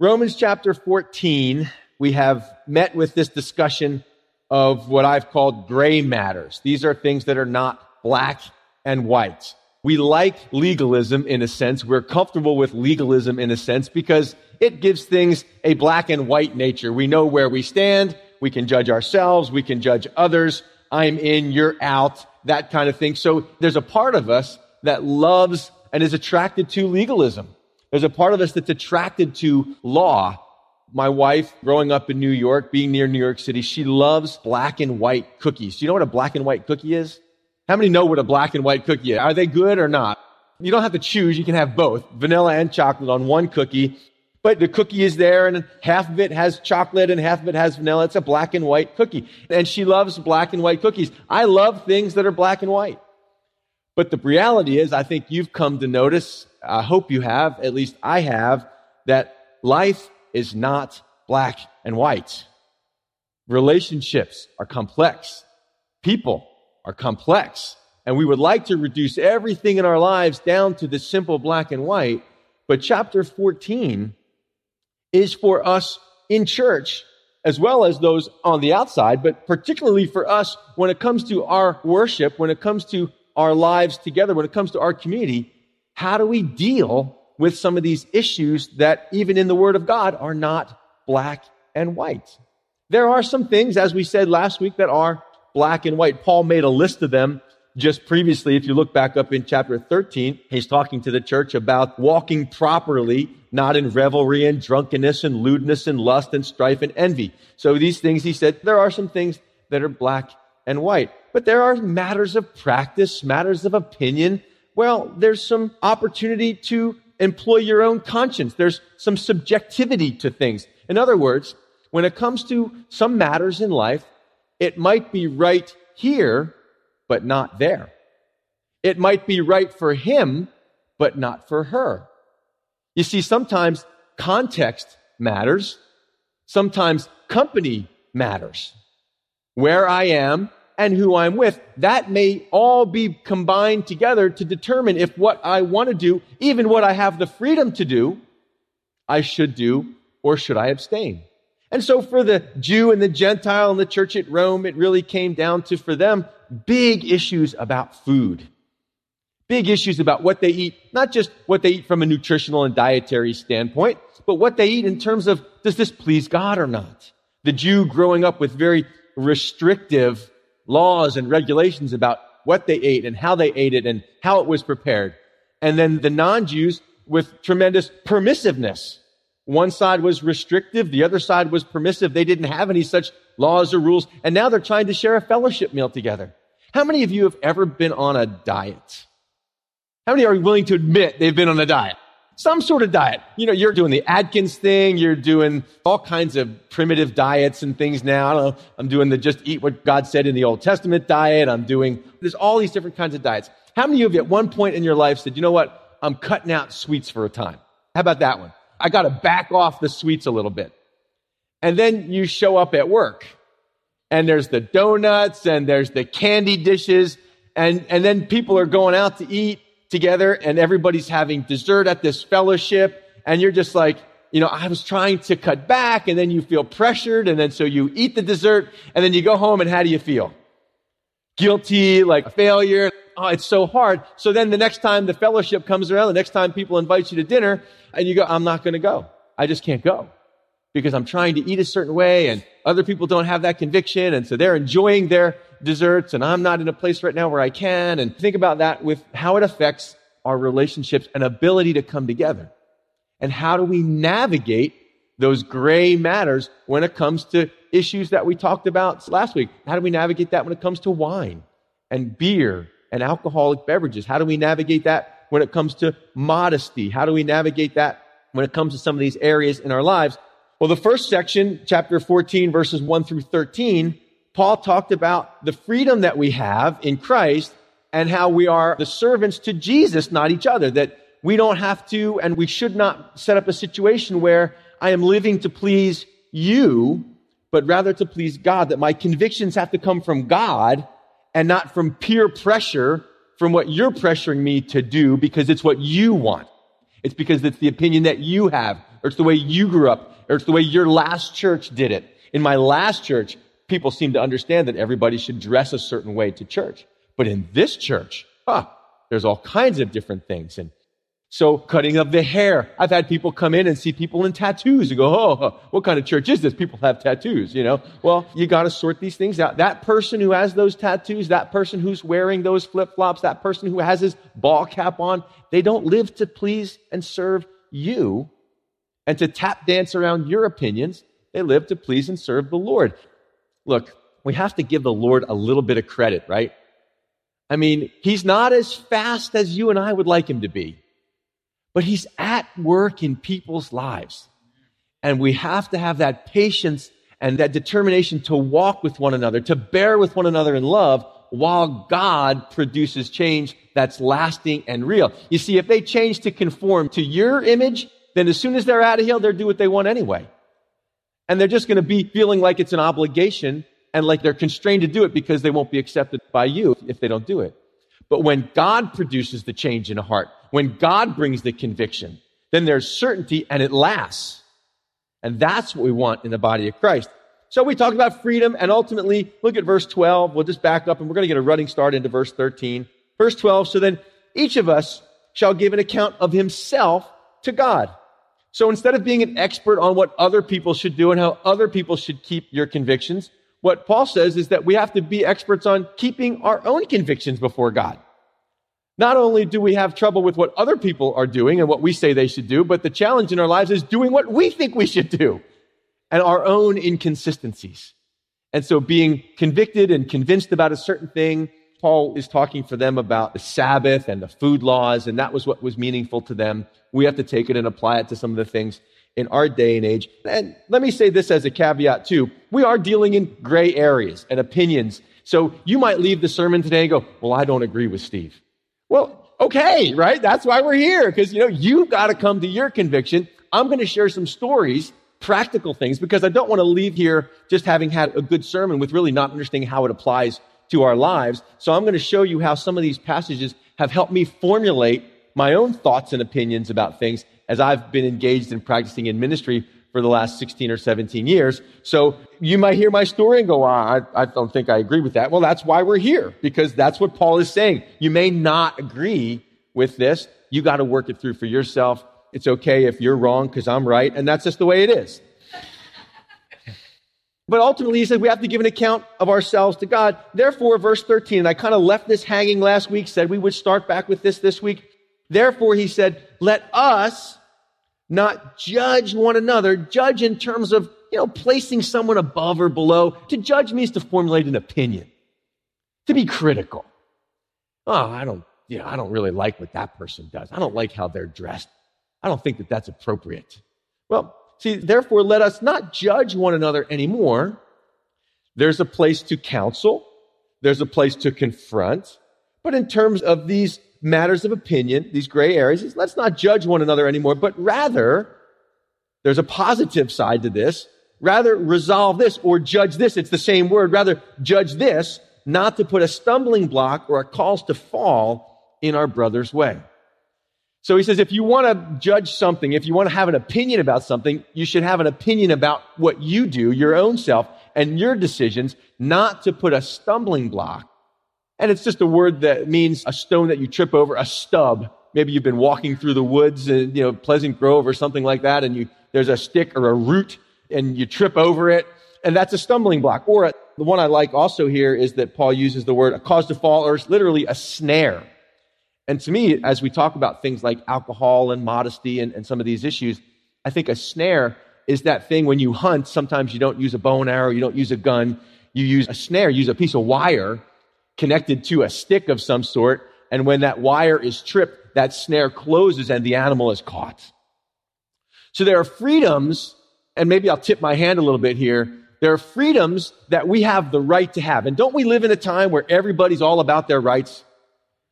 Romans chapter 14, we have met with this discussion of what I've called gray matters. These are things that are not black and white. We like legalism in a sense. We're comfortable with legalism in a sense because it gives things a black and white nature. We know where we stand. We can judge ourselves. We can judge others. I'm in, you're out, that kind of thing. So there's a part of us that loves and is attracted to legalism. There's a part of us that's attracted to law. My wife, growing up in New York, being near New York City, she loves black and white cookies. Do you know what a black and white cookie is? How many know what a black and white cookie is? Are they good or not? You don't have to choose. You can have both vanilla and chocolate on one cookie. But the cookie is there and half of it has chocolate and half of it has vanilla. It's a black and white cookie. And she loves black and white cookies. I love things that are black and white. But the reality is, I think you've come to notice, I hope you have, at least I have, that life is not black and white. Relationships are complex. People are complex. And we would like to reduce everything in our lives down to the simple black and white. But chapter 14 is for us in church as well as those on the outside, but particularly for us when it comes to our worship, when it comes to our lives together, when it comes to our community, how do we deal with some of these issues that even in the Word of God are not black and white? There are some things, as we said last week, that are black and white. Paul made a list of them just previously. If you look back up in chapter 13, he's talking to the church about walking properly, not in revelry and drunkenness and lewdness and lust and strife and envy. So these things, he said, there are some things that are black and white. But there are matters of practice, matters of opinion. Well, there's some opportunity to employ your own conscience. There's some subjectivity to things. In other words, when it comes to some matters in life, it might be right here, but not there. It might be right for him, but not for her. You see, sometimes context matters. Sometimes company matters. Where I am and who I'm with, that may all be combined together to determine if what I want to do, even what I have the freedom to do, I should do or should I abstain. And so for the Jew and the Gentile and the church at Rome, it really came down to, for them, big issues about food. Big issues about what they eat, not just what they eat from a nutritional and dietary standpoint, but what they eat in terms of, does this please God or not? The Jew growing up with very restrictive laws and regulations about what they ate and how they ate it and how it was prepared. And then the non-Jews with tremendous permissiveness. One side was restrictive, the other side was permissive. They didn't have any such laws or rules. And now they're trying to share a fellowship meal together. How many of you have ever been on a diet? How many are willing to admit they've been on a diet? Some sort of diet. You know, you're doing the Atkins thing. You're doing all kinds of primitive diets and things now. I don't know. I'm doing the just eat what God said in the Old Testament diet. I'm doing, there's all these different kinds of diets. How many of you at one point in your life said, you know what? I'm cutting out sweets for a time. How about that one? I got to back off the sweets a little bit. And then you show up at work and there's the donuts and there's the candy dishes and, and then people are going out to eat together and everybody's having dessert at this fellowship and you're just like, you know, I was trying to cut back and then you feel pressured and then so you eat the dessert and then you go home and how do you feel? Guilty, like a failure. Oh, it's so hard. So then the next time the fellowship comes around, the next time people invite you to dinner and you go, I'm not going to go. I just can't go because I'm trying to eat a certain way and other people don't have that conviction. And so they're enjoying their desserts and I'm not in a place right now where I can. And think about that with how it affects our relationships and ability to come together. And how do we navigate those gray matters when it comes to issues that we talked about last week? How do we navigate that when it comes to wine and beer and alcoholic beverages? How do we navigate that when it comes to modesty? How do we navigate that when it comes to some of these areas in our lives? Well, the first section, chapter 14, verses 1 through 13, Paul talked about the freedom that we have in Christ and how we are the servants to Jesus, not each other. That we don't have to and we should not set up a situation where I am living to please you, but rather to please God. That my convictions have to come from God and not from peer pressure from what you're pressuring me to do because it's what you want. It's because it's the opinion that you have or it's the way you grew up, or it's the way your last church did it. In my last church, people seem to understand that everybody should dress a certain way to church. But in this church, huh, there's all kinds of different things. And so cutting of the hair. I've had people come in and see people in tattoos and go, oh, what kind of church is this? People have tattoos, you know? Well, you got to sort these things out. That person who has those tattoos, that person who's wearing those flip flops, that person who has his ball cap on, they don't live to please and serve you and to tap dance around your opinions. They live to please and serve the Lord. Look, we have to give the Lord a little bit of credit, right? I mean, he's not as fast as you and I would like him to be but he's at work in people's lives. And we have to have that patience and that determination to walk with one another, to bear with one another in love while God produces change that's lasting and real. You see, if they change to conform to your image, then as soon as they're out of here, they'll do what they want anyway. And they're just going to be feeling like it's an obligation and like they're constrained to do it because they won't be accepted by you if they don't do it. But when God produces the change in a heart, when God brings the conviction, then there's certainty and it lasts. And that's what we want in the body of Christ. So we talked about freedom and ultimately look at verse 12. We'll just back up and we're going to get a running start into verse 13. Verse 12. So then each of us shall give an account of himself to God. So instead of being an expert on what other people should do and how other people should keep your convictions, what Paul says is that we have to be experts on keeping our own convictions before God. Not only do we have trouble with what other people are doing and what we say they should do, but the challenge in our lives is doing what we think we should do and our own inconsistencies. And so being convicted and convinced about a certain thing, Paul is talking for them about the Sabbath and the food laws, and that was what was meaningful to them. We have to take it and apply it to some of the things in our day and age. And let me say this as a caveat too. We are dealing in gray areas and opinions. So you might leave the sermon today and go, well, I don't agree with Steve. Well, okay, right? That's why we're here because, you know, you've got to come to your conviction. I'm going to share some stories, practical things, because I don't want to leave here just having had a good sermon with really not understanding how it applies to our lives. So I'm going to show you how some of these passages have helped me formulate my own thoughts and opinions about things as I've been engaged in practicing in ministry for the last 16 or 17 years. So you might hear my story and go, I, I don't think I agree with that. Well, that's why we're here, because that's what Paul is saying. You may not agree with this. You got to work it through for yourself. It's okay if you're wrong because I'm right, and that's just the way it is. But ultimately, he said we have to give an account of ourselves to God. Therefore, verse 13, and I kind of left this hanging last week, said we would start back with this this week. Therefore, he said, let us not judge one another, judge in terms of, you know, placing someone above or below. To judge means to formulate an opinion, to be critical. Oh, I don't, you know, I don't really like what that person does. I don't like how they're dressed. I don't think that that's appropriate. Well, see, therefore, let us not judge one another anymore. There's a place to counsel. There's a place to confront. But in terms of these matters of opinion, these gray areas, let's not judge one another anymore, but rather, there's a positive side to this. Rather, resolve this or judge this. It's the same word. Rather, judge this, not to put a stumbling block or a cause to fall in our brother's way. So he says, if you want to judge something, if you want to have an opinion about something, you should have an opinion about what you do, your own self, and your decisions, not to put a stumbling block and it's just a word that means a stone that you trip over, a stub. Maybe you've been walking through the woods in, you know, Pleasant Grove or something like that, and you, there's a stick or a root, and you trip over it, and that's a stumbling block. Or a, the one I like also here is that Paul uses the word a cause to fall, or it's literally a snare. And to me, as we talk about things like alcohol and modesty and, and some of these issues, I think a snare is that thing when you hunt, sometimes you don't use a bow and arrow, you don't use a gun, you use a snare, use a piece of wire connected to a stick of some sort. And when that wire is tripped, that snare closes and the animal is caught. So there are freedoms, and maybe I'll tip my hand a little bit here. There are freedoms that we have the right to have. And don't we live in a time where everybody's all about their rights?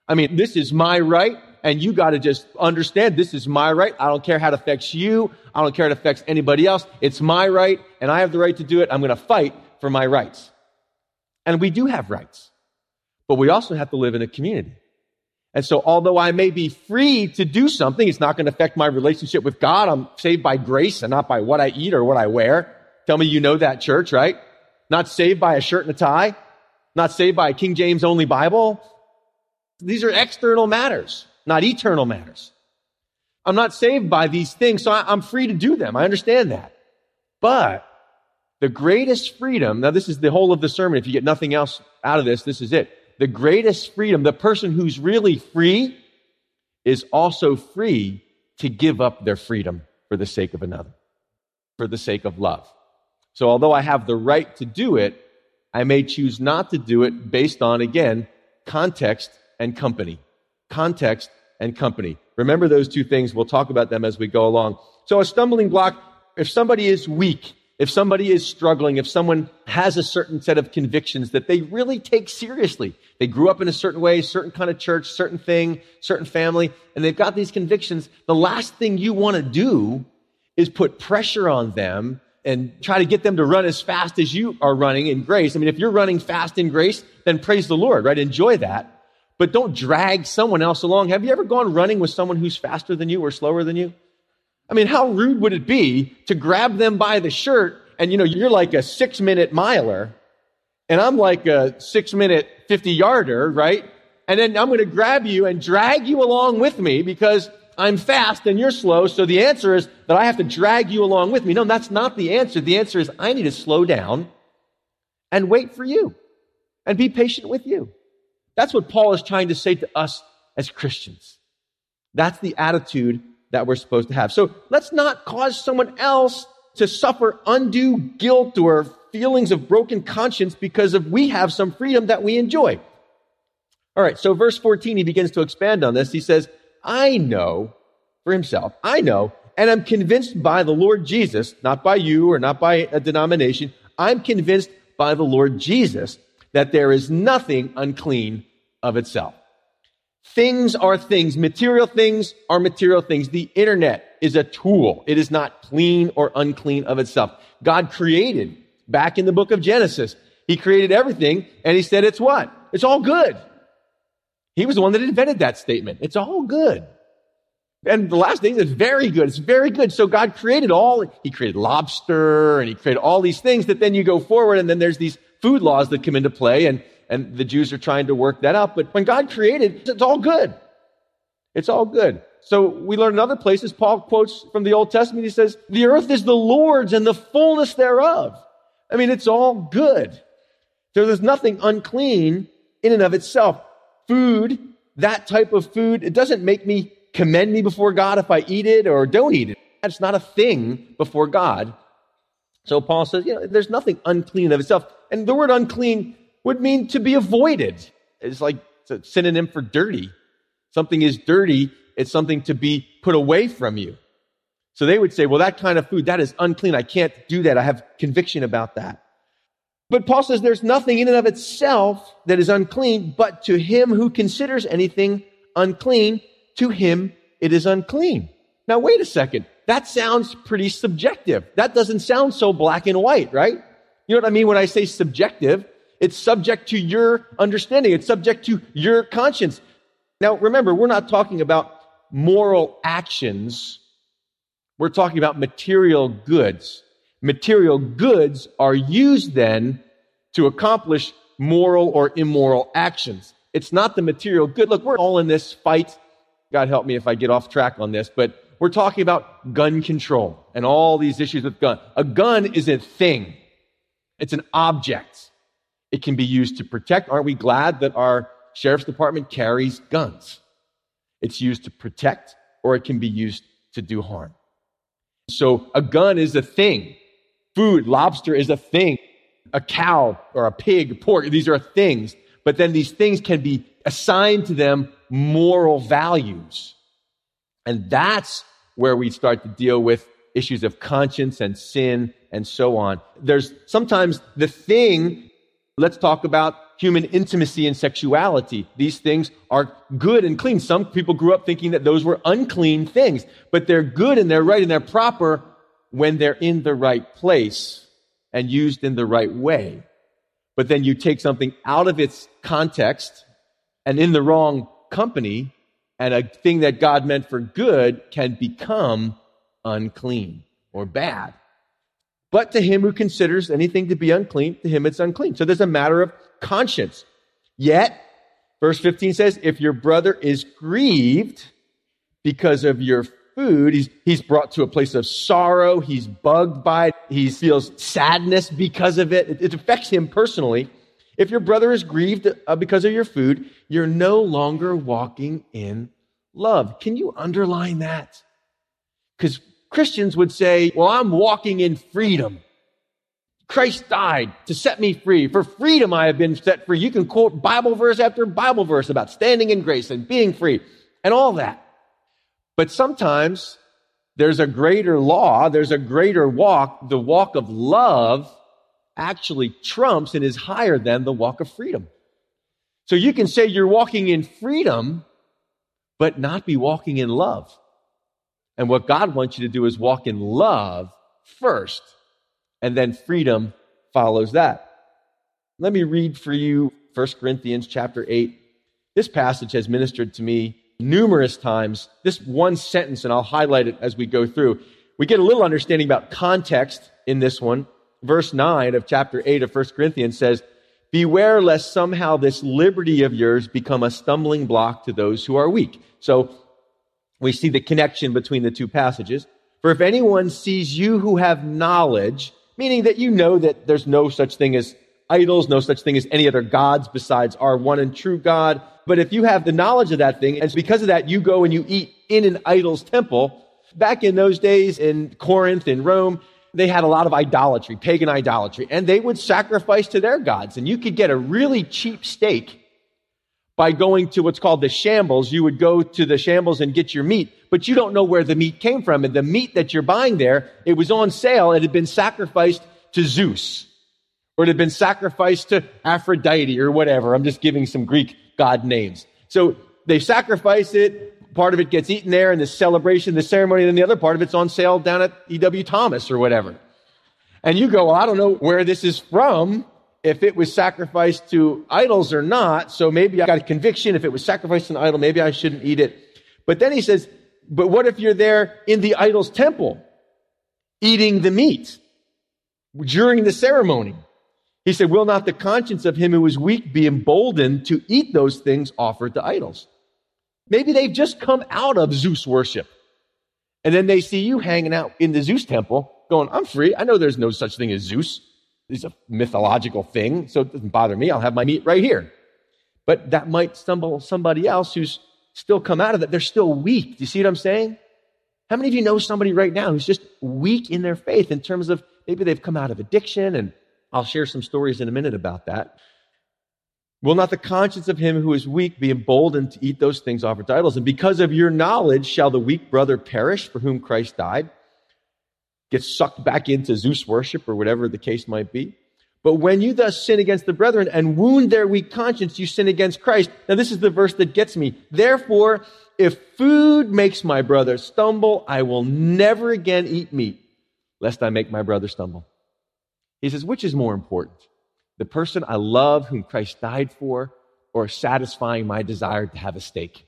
I mean, this is my right, and you got to just understand this is my right. I don't care how it affects you. I don't care it affects anybody else. It's my right, and I have the right to do it. I'm going to fight for my rights. And we do have rights. But we also have to live in a community. And so although I may be free to do something, it's not going to affect my relationship with God. I'm saved by grace and not by what I eat or what I wear. Tell me you know that church, right? Not saved by a shirt and a tie. Not saved by a King James only Bible. These are external matters, not eternal matters. I'm not saved by these things, so I, am free to do them. I understand that. But the greatest freedom, now this is the whole of the sermon. If you get nothing else out of this, this is it. The greatest freedom, the person who's really free is also free to give up their freedom for the sake of another, for the sake of love. So although I have the right to do it, I may choose not to do it based on, again, context and company. Context and company. Remember those two things. We'll talk about them as we go along. So a stumbling block, if somebody is weak, if somebody is struggling, if someone has a certain set of convictions that they really take seriously, they grew up in a certain way, certain kind of church, certain thing, certain family, and they've got these convictions, the last thing you want to do is put pressure on them and try to get them to run as fast as you are running in grace. I mean, if you're running fast in grace, then praise the Lord, right? Enjoy that. But don't drag someone else along. Have you ever gone running with someone who's faster than you or slower than you? I mean, how rude would it be to grab them by the shirt and, you know, you're like a six minute miler and I'm like a six minute 50 yarder, right? And then I'm going to grab you and drag you along with me because I'm fast and you're slow. So the answer is that I have to drag you along with me. No, that's not the answer. The answer is I need to slow down and wait for you and be patient with you. That's what Paul is trying to say to us as Christians. That's the attitude that we're supposed to have. So let's not cause someone else to suffer undue guilt or feelings of broken conscience because of we have some freedom that we enjoy. All right, so verse 14, he begins to expand on this. He says, I know for himself, I know, and I'm convinced by the Lord Jesus, not by you or not by a denomination, I'm convinced by the Lord Jesus that there is nothing unclean of itself. Things are things. Material things are material things. The internet is a tool. It is not clean or unclean of itself. God created back in the book of Genesis. He created everything and he said it's what? It's all good. He was the one that invented that statement. It's all good. And the last thing is very good. It's very good. So God created all, He created lobster and He created all these things that then you go forward and then there's these food laws that come into play and and the Jews are trying to work that out. But when God created, it's all good. It's all good. So we learn in other places, Paul quotes from the Old Testament, he says, the earth is the Lord's and the fullness thereof. I mean, it's all good. So there's nothing unclean in and of itself. Food, that type of food, it doesn't make me commend me before God if I eat it or don't eat it. That's not a thing before God. So Paul says, you know, there's nothing unclean of itself. And the word unclean would mean to be avoided. It's like it's a synonym for dirty. Something is dirty, it's something to be put away from you. So they would say, well, that kind of food, that is unclean. I can't do that. I have conviction about that. But Paul says there's nothing in and of itself that is unclean, but to him who considers anything unclean, to him it is unclean. Now, wait a second. That sounds pretty subjective. That doesn't sound so black and white, right? You know what I mean when I say subjective? It's subject to your understanding. It's subject to your conscience. Now, remember, we're not talking about moral actions. We're talking about material goods. Material goods are used then to accomplish moral or immoral actions. It's not the material good. Look, we're all in this fight. God help me if I get off track on this, but we're talking about gun control and all these issues with gun. A gun is a thing. It's an object. It can be used to protect. Aren't we glad that our sheriff's department carries guns? It's used to protect or it can be used to do harm. So a gun is a thing. Food, lobster is a thing. A cow or a pig, pork, these are things. But then these things can be assigned to them moral values. And that's where we start to deal with issues of conscience and sin and so on. There's sometimes the thing Let's talk about human intimacy and sexuality. These things are good and clean. Some people grew up thinking that those were unclean things, but they're good and they're right and they're proper when they're in the right place and used in the right way. But then you take something out of its context and in the wrong company and a thing that God meant for good can become unclean or bad. But to him who considers anything to be unclean, to him it's unclean. So there's a matter of conscience. Yet, verse 15 says, if your brother is grieved because of your food, he's, he's brought to a place of sorrow, he's bugged by it, he feels sadness because of it, it, it affects him personally. If your brother is grieved uh, because of your food, you're no longer walking in love. Can you underline that? Because Christians would say, well, I'm walking in freedom. Christ died to set me free. For freedom I have been set free. You can quote Bible verse after Bible verse about standing in grace and being free and all that. But sometimes there's a greater law, there's a greater walk. The walk of love actually trumps and is higher than the walk of freedom. So you can say you're walking in freedom, but not be walking in love. And what God wants you to do is walk in love first, and then freedom follows that. Let me read for you 1 Corinthians chapter 8. This passage has ministered to me numerous times. This one sentence, and I'll highlight it as we go through. We get a little understanding about context in this one. Verse 9 of chapter 8 of 1 Corinthians says, Beware lest somehow this liberty of yours become a stumbling block to those who are weak. So we see the connection between the two passages. For if anyone sees you who have knowledge, meaning that you know that there's no such thing as idols, no such thing as any other gods besides our one and true God. But if you have the knowledge of that thing, and because of that, you go and you eat in an idol's temple. Back in those days in Corinth, in Rome, they had a lot of idolatry, pagan idolatry, and they would sacrifice to their gods. And you could get a really cheap steak by going to what's called the shambles. You would go to the shambles and get your meat, but you don't know where the meat came from. And the meat that you're buying there, it was on sale. It had been sacrificed to Zeus or it had been sacrificed to Aphrodite or whatever. I'm just giving some Greek god names. So they sacrifice it. Part of it gets eaten there in the celebration, the ceremony, and then the other part of it's on sale down at E.W. Thomas or whatever. And you go, well, I don't know where this is from if it was sacrificed to idols or not. So maybe I got a conviction. If it was sacrificed to an idol, maybe I shouldn't eat it. But then he says, but what if you're there in the idol's temple eating the meat during the ceremony? He said, will not the conscience of him who is weak be emboldened to eat those things offered to idols? Maybe they've just come out of Zeus worship. And then they see you hanging out in the Zeus temple going, I'm free. I know there's no such thing as Zeus. It's a mythological thing, so it doesn't bother me. I'll have my meat right here. But that might stumble somebody else who's still come out of that. They're still weak. Do you see what I'm saying? How many of you know somebody right now who's just weak in their faith in terms of maybe they've come out of addiction? And I'll share some stories in a minute about that. Will not the conscience of him who is weak be emboldened to eat those things offered to idols? And because of your knowledge shall the weak brother perish for whom Christ died? get sucked back into Zeus worship or whatever the case might be. But when you thus sin against the brethren and wound their weak conscience, you sin against Christ. Now, this is the verse that gets me. Therefore, if food makes my brother stumble, I will never again eat meat, lest I make my brother stumble. He says, which is more important? The person I love, whom Christ died for, or satisfying my desire to have a steak?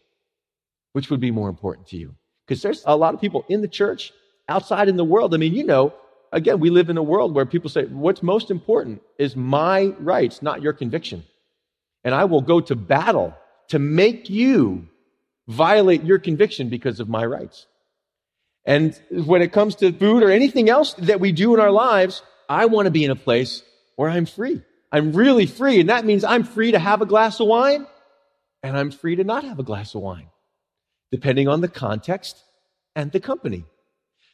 Which would be more important to you? Because there's a lot of people in the church outside in the world, I mean, you know, again, we live in a world where people say, what's most important is my rights, not your conviction. And I will go to battle to make you violate your conviction because of my rights. And when it comes to food or anything else that we do in our lives, I want to be in a place where I'm free. I'm really free. And that means I'm free to have a glass of wine and I'm free to not have a glass of wine, depending on the context and the company.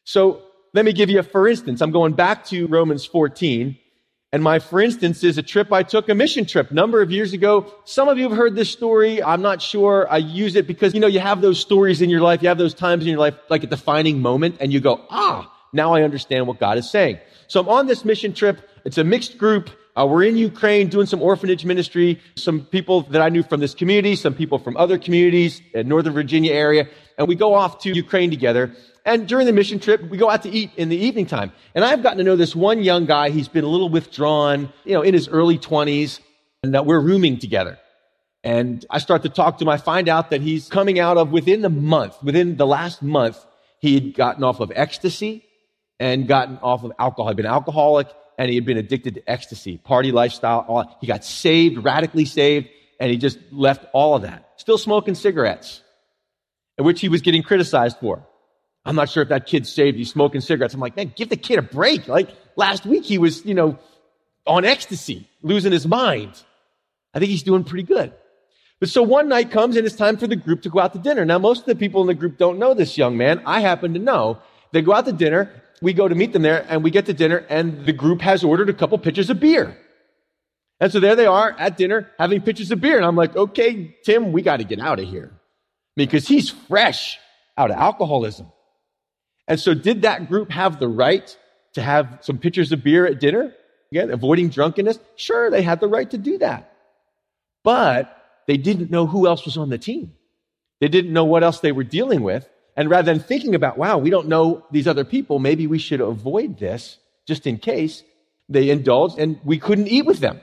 So let me give you a for instance. I'm going back to Romans 14. And my for instance is a trip I took, a mission trip a number of years ago. Some of you have heard this story. I'm not sure. I use it because, you know, you have those stories in your life. You have those times in your life, like a defining moment, and you go, ah, now I understand what God is saying. So I'm on this mission trip. It's a mixed group. Uh, we're in Ukraine doing some orphanage ministry. Some people that I knew from this community, some people from other communities in Northern Virginia area. And we go off to Ukraine together. And during the mission trip, we go out to eat in the evening time. And I've gotten to know this one young guy. He's been a little withdrawn, you know, in his early 20s, and uh, we're rooming together. And I start to talk to him. I find out that he's coming out of within the month, within the last month, he had gotten off of ecstasy and gotten off of alcohol. He'd been alcoholic and he had been addicted to ecstasy, party lifestyle. All, he got saved, radically saved, and he just left all of that. Still smoking cigarettes, which he was getting criticized for. I'm not sure if that kid's saved. He's smoking cigarettes. I'm like, man, give the kid a break. Like last week, he was, you know, on ecstasy, losing his mind. I think he's doing pretty good. But so one night comes and it's time for the group to go out to dinner. Now, most of the people in the group don't know this young man. I happen to know. They go out to dinner. We go to meet them there and we get to dinner and the group has ordered a couple pitchers of beer. And so there they are at dinner having pitchers of beer. And I'm like, okay, Tim, we got to get out of here because he's fresh out of alcoholism. And so did that group have the right to have some pitchers of beer at dinner? Again, avoiding drunkenness? Sure, they had the right to do that. But they didn't know who else was on the team. They didn't know what else they were dealing with. And rather than thinking about, wow, we don't know these other people, maybe we should avoid this just in case, they indulged and we couldn't eat with them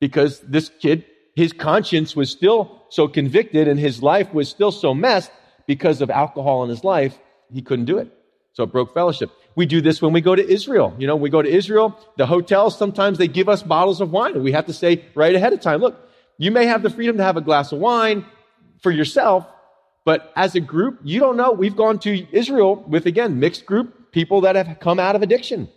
because this kid, his conscience was still so convicted and his life was still so messed because of alcohol in his life, he couldn't do it. So it broke fellowship. We do this when we go to Israel. You know, we go to Israel, the hotels, sometimes they give us bottles of wine and we have to say right ahead of time, look, you may have the freedom to have a glass of wine for yourself, but as a group, you don't know. We've gone to Israel with, again, mixed group, people that have come out of addiction.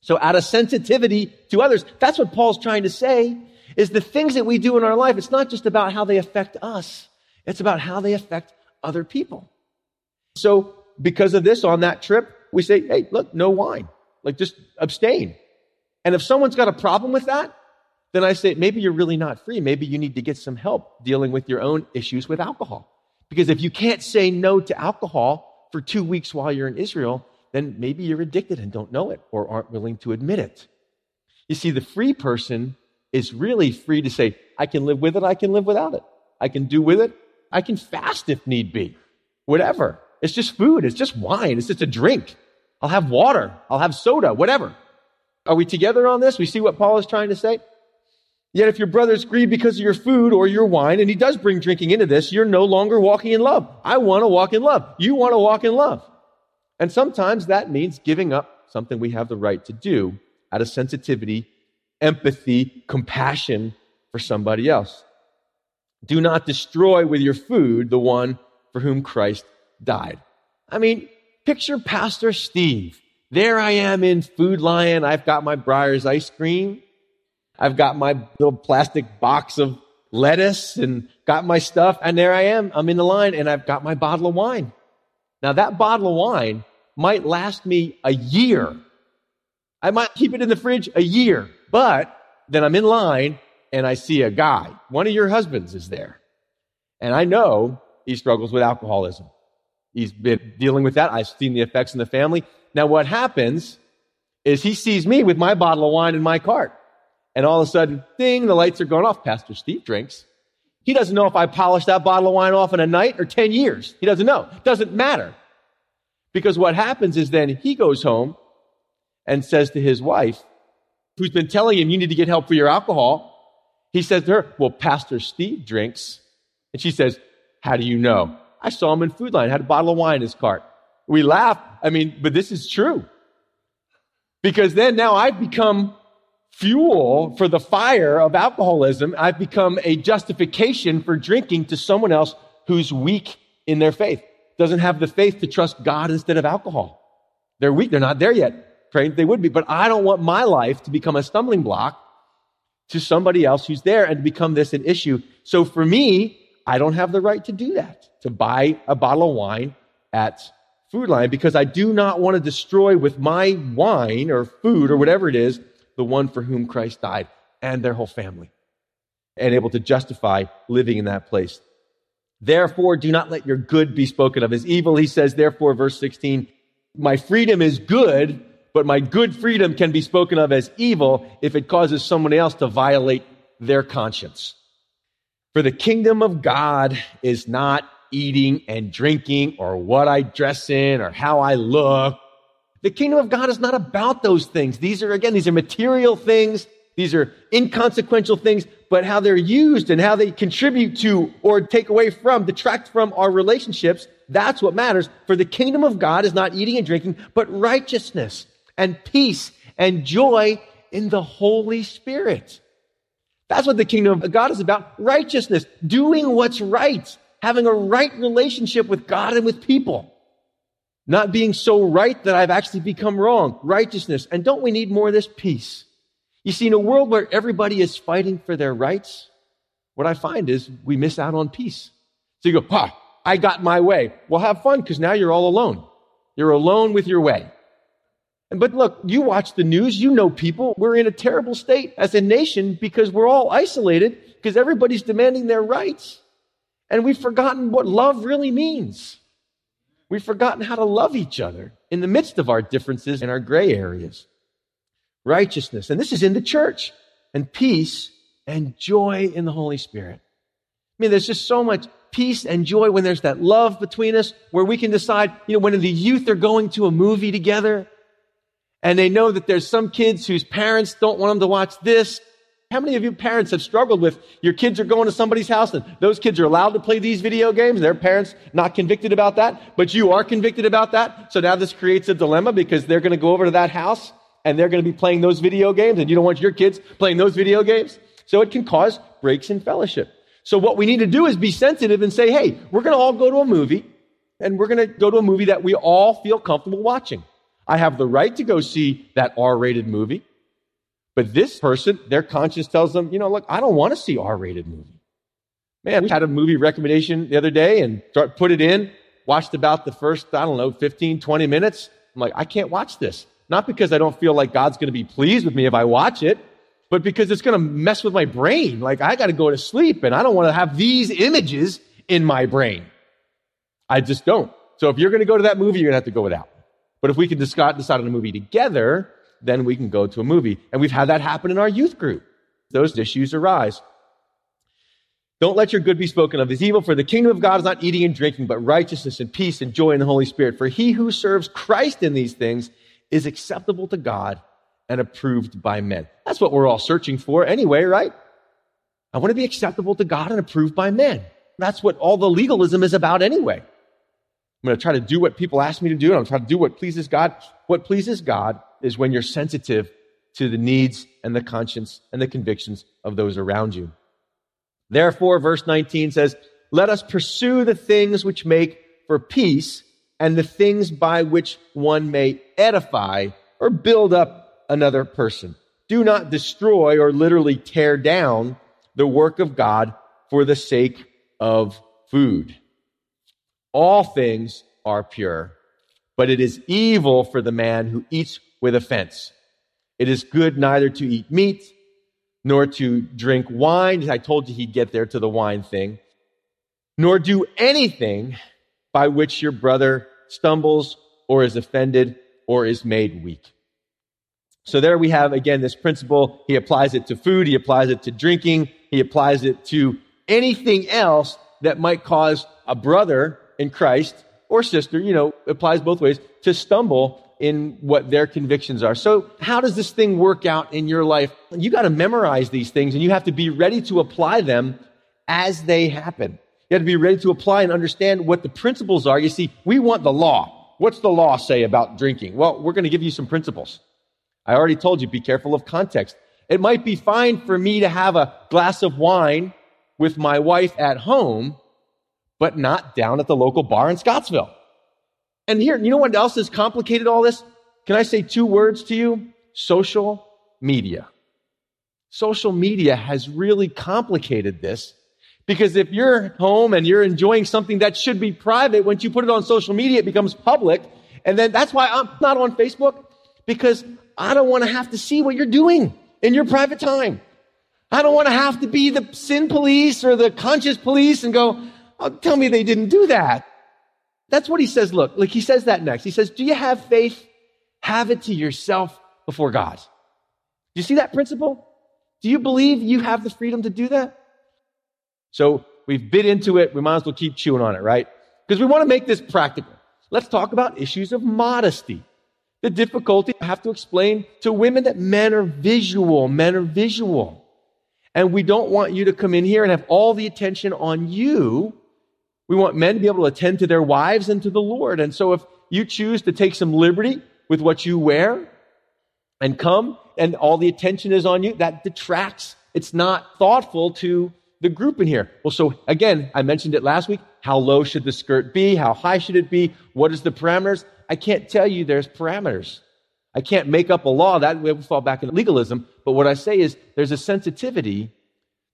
So out of sensitivity to others, that's what Paul's trying to say is the things that we do in our life. It's not just about how they affect us. It's about how they affect other people. So because of this on that trip, we say, Hey, look, no wine. Like just abstain. And if someone's got a problem with that, then I say, maybe you're really not free. Maybe you need to get some help dealing with your own issues with alcohol. Because if you can't say no to alcohol for two weeks while you're in Israel, then maybe you're addicted and don't know it or aren't willing to admit it. You see, the free person is really free to say, I can live with it, I can live without it. I can do with it, I can fast if need be. Whatever. It's just food, it's just wine, it's just a drink. I'll have water, I'll have soda, whatever. Are we together on this? We see what Paul is trying to say? Yet if your brothers grieved because of your food or your wine, and he does bring drinking into this, you're no longer walking in love. I want to walk in love. You want to walk in love. And sometimes that means giving up something we have the right to do out of sensitivity, empathy, compassion for somebody else. Do not destroy with your food the one for whom Christ died. I mean, picture Pastor Steve. There I am in Food Lion. I've got my Breyers ice cream. I've got my little plastic box of lettuce and got my stuff. And there I am. I'm in the line and I've got my bottle of wine. Now that bottle of wine might last me a year. I might keep it in the fridge a year, but then I'm in line and I see a guy. One of your husbands is there. And I know he struggles with alcoholism. He's been dealing with that. I've seen the effects in the family. Now what happens is he sees me with my bottle of wine in my cart. And all of a sudden, ding, the lights are going off. Pastor Steve drinks. He doesn't know if I polished that bottle of wine off in a night or 10 years. He doesn't know. Doesn't matter. Because what happens is then he goes home and says to his wife, who's been telling him, you need to get help for your alcohol. He says to her, well, Pastor Steve drinks. And she says, how do you know? I saw him in Food Lion, had a bottle of wine in his cart. We laugh. I mean, but this is true. Because then now I've become fuel for the fire of alcoholism. I've become a justification for drinking to someone else who's weak in their faith, doesn't have the faith to trust God instead of alcohol. They're weak. They're not there yet. Praying they would be. But I don't want my life to become a stumbling block to somebody else who's there and to become this an issue. So for me, I don't have the right to do that, to buy a bottle of wine at Food Lion because I do not want to destroy with my wine or food or whatever it is the one for whom Christ died and their whole family and able to justify living in that place. Therefore, do not let your good be spoken of as evil. He says, therefore, verse 16, my freedom is good, but my good freedom can be spoken of as evil if it causes someone else to violate their conscience. For the kingdom of God is not eating and drinking or what I dress in or how I look the kingdom of God is not about those things. These are, again, these are material things. These are inconsequential things. but how they're used and how they contribute to or take away from, detract from our relationships. That's what matters. For the kingdom of God is not eating and drinking, but righteousness and peace and joy in the Holy Spirit. That's what the kingdom of God is about. Righteousness, doing what's right, having a right relationship with God and with people. Not being so right that I've actually become wrong. Righteousness. And don't we need more of this peace? You see, in a world where everybody is fighting for their rights, what I find is we miss out on peace. So you go, ha, I got my way. Well, have fun because now you're all alone. You're alone with your way. And but look, you watch the news, you know people. We're in a terrible state as a nation because we're all isolated because everybody's demanding their rights. And we've forgotten what love really means. We've forgotten how to love each other in the midst of our differences and our gray areas. Righteousness, and this is in the church, and peace and joy in the Holy Spirit. I mean, there's just so much peace and joy when there's that love between us where we can decide, you know, when the youth are going to a movie together and they know that there's some kids whose parents don't want them to watch this. How many of you parents have struggled with your kids are going to somebody's house and those kids are allowed to play these video games? Their parents not convicted about that, but you are convicted about that. So now this creates a dilemma because they're going to go over to that house and they're going to be playing those video games and you don't want your kids playing those video games. So it can cause breaks in fellowship. So what we need to do is be sensitive and say, hey, we're going to all go to a movie and we're going to go to a movie that we all feel comfortable watching. I have the right to go see that R rated movie. But this person, their conscience tells them, you know, look, I don't want to see R rated movie. Man, we had a movie recommendation the other day and start, put it in, watched about the first, I don't know, 15, 20 minutes. I'm like, I can't watch this. Not because I don't feel like God's going to be pleased with me if I watch it, but because it's going to mess with my brain. Like I got to go to sleep and I don't want to have these images in my brain. I just don't. So if you're going to go to that movie, you're going to have to go without. But if we can decide on a movie together, then we can go to a movie. And we've had that happen in our youth group. Those issues arise. Don't let your good be spoken of as evil, for the kingdom of God is not eating and drinking, but righteousness and peace and joy in the Holy Spirit. For he who serves Christ in these things is acceptable to God and approved by men. That's what we're all searching for anyway, right? I want to be acceptable to God and approved by men. That's what all the legalism is about anyway. I'm going to try to do what people ask me to do. And I'm trying to do what pleases God. What pleases God is when you're sensitive to the needs and the conscience and the convictions of those around you. Therefore, verse 19 says, let us pursue the things which make for peace and the things by which one may edify or build up another person. Do not destroy or literally tear down the work of God for the sake of food. All things are pure, but it is evil for the man who eats with offense. It is good neither to eat meat nor to drink wine. I told you he'd get there to the wine thing, nor do anything by which your brother stumbles or is offended or is made weak. So there we have again this principle. He applies it to food. He applies it to drinking. He applies it to anything else that might cause a brother in Christ or sister, you know, applies both ways, to stumble in what their convictions are. So how does this thing work out in your life? You got to memorize these things and you have to be ready to apply them as they happen. You have to be ready to apply and understand what the principles are. You see, we want the law. What's the law say about drinking? Well, we're going to give you some principles. I already told you, be careful of context. It might be fine for me to have a glass of wine with my wife at home, but not down at the local bar in Scottsville. And here, you know what else has complicated all this? Can I say two words to you? Social media. Social media has really complicated this because if you're home and you're enjoying something that should be private, once you put it on social media, it becomes public. And then that's why I'm not on Facebook because I don't want to have to see what you're doing in your private time. I don't want to have to be the sin police or the conscious police and go, Oh, tell me they didn't do that. That's what he says. Look, like he says that next. He says, do you have faith? Have it to yourself before God. Do you see that principle? Do you believe you have the freedom to do that? So we've bit into it. We might as well keep chewing on it, right? Because we want to make this practical. Let's talk about issues of modesty. The difficulty I have to explain to women that men are visual. Men are visual. And we don't want you to come in here and have all the attention on you. We want men to be able to attend to their wives and to the Lord. And so if you choose to take some liberty with what you wear and come and all the attention is on you, that detracts. It's not thoughtful to the group in here. Well, so again, I mentioned it last week. How low should the skirt be? How high should it be? What is the parameters? I can't tell you there's parameters. I can't make up a law that would fall back into legalism. But what I say is there's a sensitivity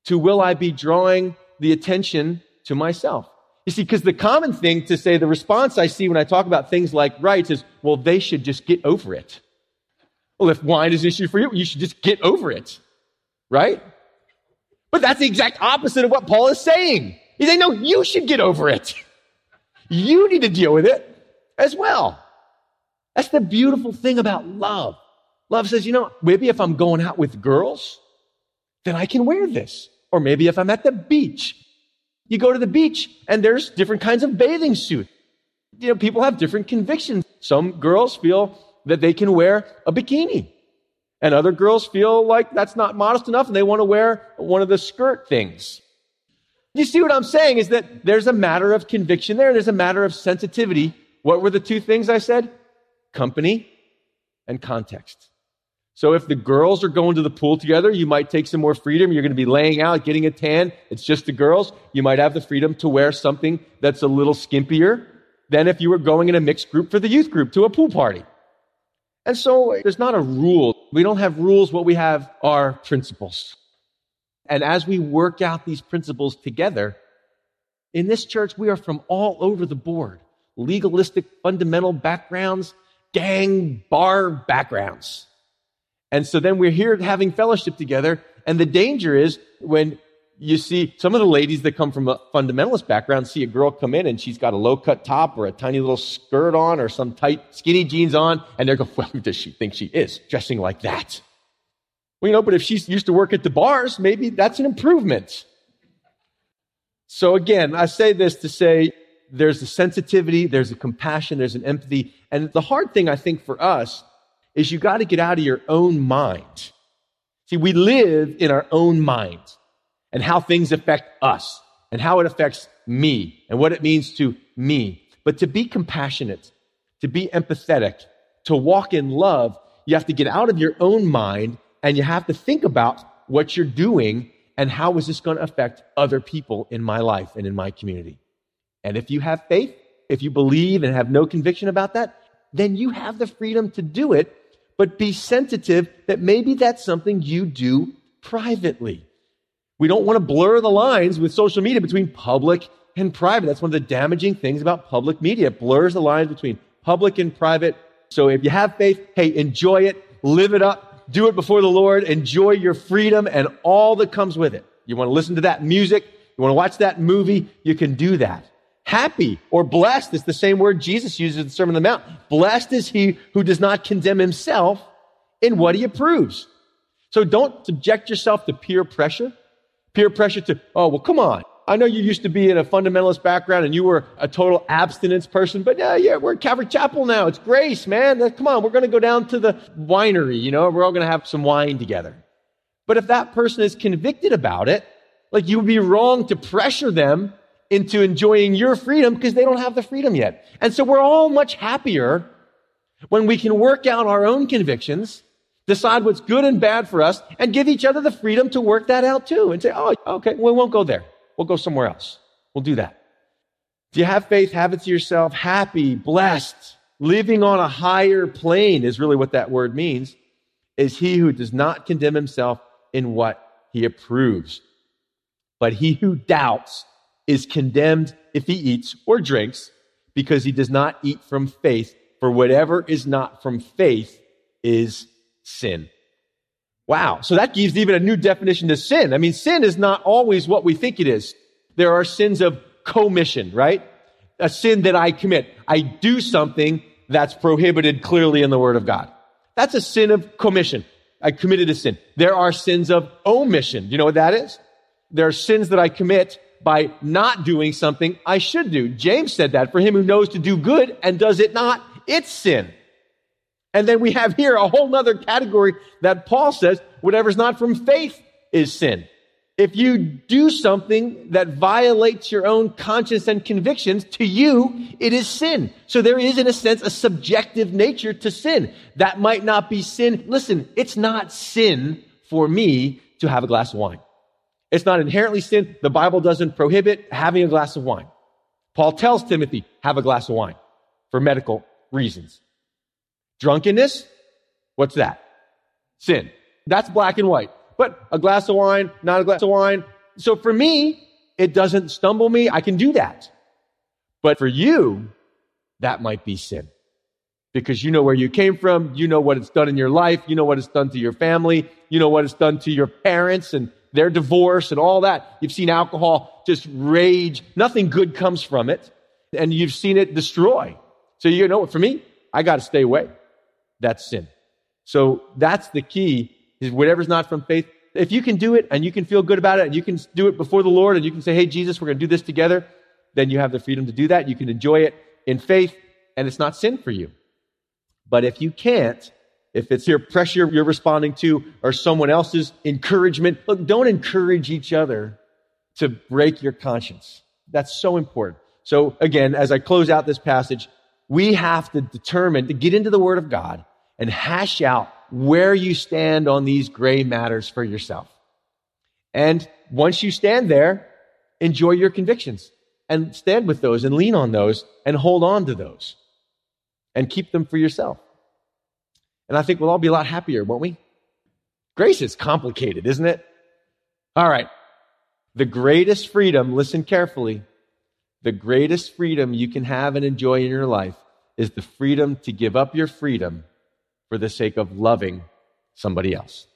to will I be drawing the attention to myself? You see, because the common thing to say, the response I see when I talk about things like rights is, well, they should just get over it. Well, if wine is an issue for you, you should just get over it. Right? But that's the exact opposite of what Paul is saying. He's saying, no, you should get over it. You need to deal with it as well. That's the beautiful thing about love. Love says, you know, maybe if I'm going out with girls, then I can wear this. Or maybe if I'm at the beach, you go to the beach and there's different kinds of bathing suits. You know, people have different convictions. Some girls feel that they can wear a bikini. And other girls feel like that's not modest enough and they want to wear one of the skirt things. You see what I'm saying is that there's a matter of conviction there. There's a matter of sensitivity. What were the two things I said? Company and context. So if the girls are going to the pool together, you might take some more freedom. You're going to be laying out, getting a tan. It's just the girls. You might have the freedom to wear something that's a little skimpier than if you were going in a mixed group for the youth group to a pool party. And so there's not a rule. We don't have rules. What we have are principles. And as we work out these principles together, in this church, we are from all over the board. Legalistic, fundamental backgrounds, gang, bar backgrounds. And so then we're here having fellowship together. And the danger is when you see some of the ladies that come from a fundamentalist background see a girl come in and she's got a low cut top or a tiny little skirt on or some tight skinny jeans on. And they're going, well, who does she think she is dressing like that? Well, you know, but if she's used to work at the bars, maybe that's an improvement. So again, I say this to say there's a sensitivity, there's a compassion, there's an empathy. And the hard thing I think for us is you got to get out of your own mind. See, we live in our own mind and how things affect us and how it affects me and what it means to me. But to be compassionate, to be empathetic, to walk in love, you have to get out of your own mind and you have to think about what you're doing and how is this going to affect other people in my life and in my community. And if you have faith, if you believe and have no conviction about that, then you have the freedom to do it but be sensitive that maybe that's something you do privately. We don't want to blur the lines with social media between public and private. That's one of the damaging things about public media. It blurs the lines between public and private. So if you have faith, hey, enjoy it, live it up, do it before the Lord, enjoy your freedom and all that comes with it. You want to listen to that music, you want to watch that movie, you can do that. Happy or blessed is the same word Jesus uses in the Sermon on the Mount. Blessed is he who does not condemn himself in what he approves. So don't subject yourself to peer pressure. Peer pressure to, oh, well, come on. I know you used to be in a fundamentalist background and you were a total abstinence person, but yeah, yeah, we're at Calvary Chapel now. It's grace, man. Uh, come on, we're going to go down to the winery, you know, we're all going to have some wine together. But if that person is convicted about it, like you would be wrong to pressure them into enjoying your freedom because they don't have the freedom yet. And so we're all much happier when we can work out our own convictions, decide what's good and bad for us, and give each other the freedom to work that out too and say, oh, okay, we won't go there. We'll go somewhere else. We'll do that. If you have faith, have it to yourself, happy, blessed, living on a higher plane is really what that word means, is he who does not condemn himself in what he approves. But he who doubts is condemned if he eats or drinks because he does not eat from faith, for whatever is not from faith is sin. Wow. So that gives even a new definition to sin. I mean, sin is not always what we think it is. There are sins of commission, right? A sin that I commit. I do something that's prohibited clearly in the Word of God. That's a sin of commission. I committed a sin. There are sins of omission. Do You know what that is? There are sins that I commit by not doing something I should do. James said that for him who knows to do good and does it not, it's sin. And then we have here a whole other category that Paul says, whatever's not from faith is sin. If you do something that violates your own conscience and convictions, to you, it is sin. So there is, in a sense, a subjective nature to sin. That might not be sin. Listen, it's not sin for me to have a glass of wine. It's not inherently sin. The Bible doesn't prohibit having a glass of wine. Paul tells Timothy, have a glass of wine for medical reasons. Drunkenness, what's that? Sin. That's black and white. But a glass of wine, not a glass of wine. So for me, it doesn't stumble me. I can do that. But for you, that might be sin. Because you know where you came from. You know what it's done in your life. You know what it's done to your family. You know what it's done to your parents and their divorce and all that. You've seen alcohol just rage. Nothing good comes from it. And you've seen it destroy. So you know what? For me, I got to stay away. That's sin. So that's the key is whatever's not from faith. If you can do it and you can feel good about it and you can do it before the Lord and you can say, Hey, Jesus, we're going to do this together, then you have the freedom to do that. You can enjoy it in faith and it's not sin for you. But if you can't, if it's your pressure you're responding to or someone else's encouragement, look, don't encourage each other to break your conscience. That's so important. So again, as I close out this passage, we have to determine to get into the Word of God and hash out where you stand on these gray matters for yourself. And once you stand there, enjoy your convictions and stand with those and lean on those and hold on to those and keep them for yourself. And I think we'll all be a lot happier, won't we? Grace is complicated, isn't it? All right. The greatest freedom, listen carefully, the greatest freedom you can have and enjoy in your life is the freedom to give up your freedom for the sake of loving somebody else.